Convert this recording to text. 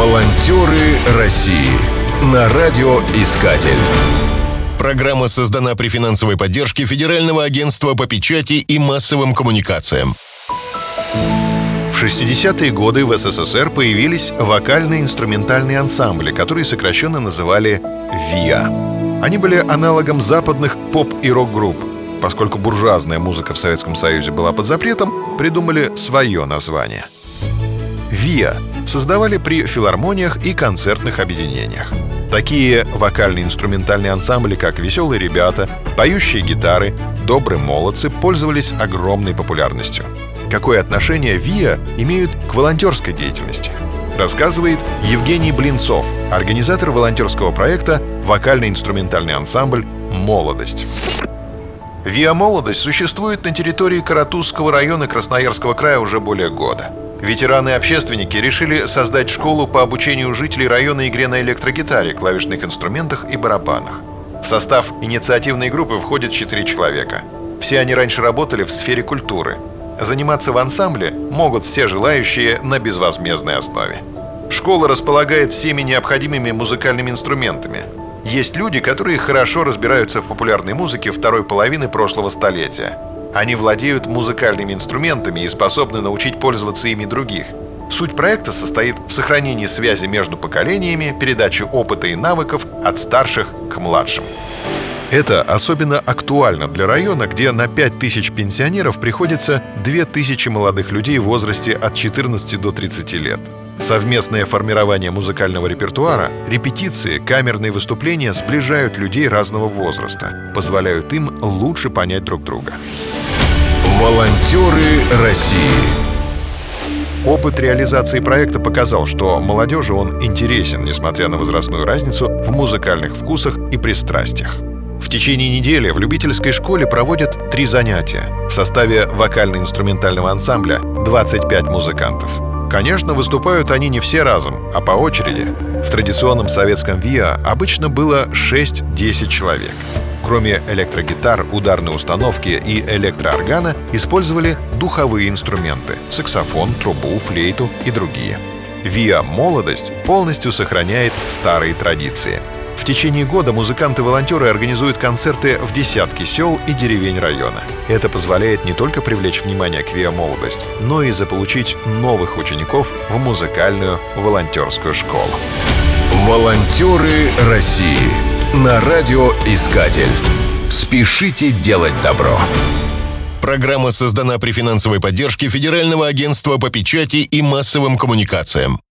Волонтеры России на радиоискатель. Программа создана при финансовой поддержке Федерального агентства по печати и массовым коммуникациям. В 60-е годы в СССР появились вокальные инструментальные ансамбли, которые сокращенно называли ВИА. Они были аналогом западных поп- и рок-групп. Поскольку буржуазная музыка в Советском Союзе была под запретом, придумали свое название. ВИА создавали при филармониях и концертных объединениях. Такие вокально-инструментальные ансамбли, как «Веселые ребята», «Поющие гитары», «Добрые молодцы» пользовались огромной популярностью. Какое отношение ВИА имеют к волонтерской деятельности? Рассказывает Евгений Блинцов, организатор волонтерского проекта «Вокально-инструментальный ансамбль «Молодость». ВИА «Молодость» существует на территории Каратузского района Красноярского края уже более года. Ветераны-общественники решили создать школу по обучению жителей района игре на электрогитаре, клавишных инструментах и барабанах. В состав инициативной группы входит четыре человека. Все они раньше работали в сфере культуры. Заниматься в ансамбле могут все желающие на безвозмездной основе. Школа располагает всеми необходимыми музыкальными инструментами. Есть люди, которые хорошо разбираются в популярной музыке второй половины прошлого столетия – они владеют музыкальными инструментами и способны научить пользоваться ими других. Суть проекта состоит в сохранении связи между поколениями, передаче опыта и навыков от старших к младшим. Это особенно актуально для района, где на 5000 пенсионеров приходится 2000 молодых людей в возрасте от 14 до 30 лет. Совместное формирование музыкального репертуара, репетиции, камерные выступления сближают людей разного возраста, позволяют им лучше понять друг друга. Волонтеры России Опыт реализации проекта показал, что молодежи он интересен, несмотря на возрастную разницу в музыкальных вкусах и пристрастиях. В течение недели в любительской школе проводят три занятия. В составе вокально-инструментального ансамбля 25 музыкантов. Конечно, выступают они не все разом, а по очереди. В традиционном советском ВИА обычно было 6-10 человек. Кроме электрогитар, ударной установки и электрооргана, использовали духовые инструменты — саксофон, трубу, флейту и другие. ВИА «Молодость» полностью сохраняет старые традиции. В течение года музыканты-волонтеры организуют концерты в десятки сел и деревень района. Это позволяет не только привлечь внимание к ВИА «Молодость», но и заполучить новых учеников в музыкальную волонтерскую школу. Волонтеры России на радиоискатель. Спешите делать добро. Программа создана при финансовой поддержке Федерального агентства по печати и массовым коммуникациям.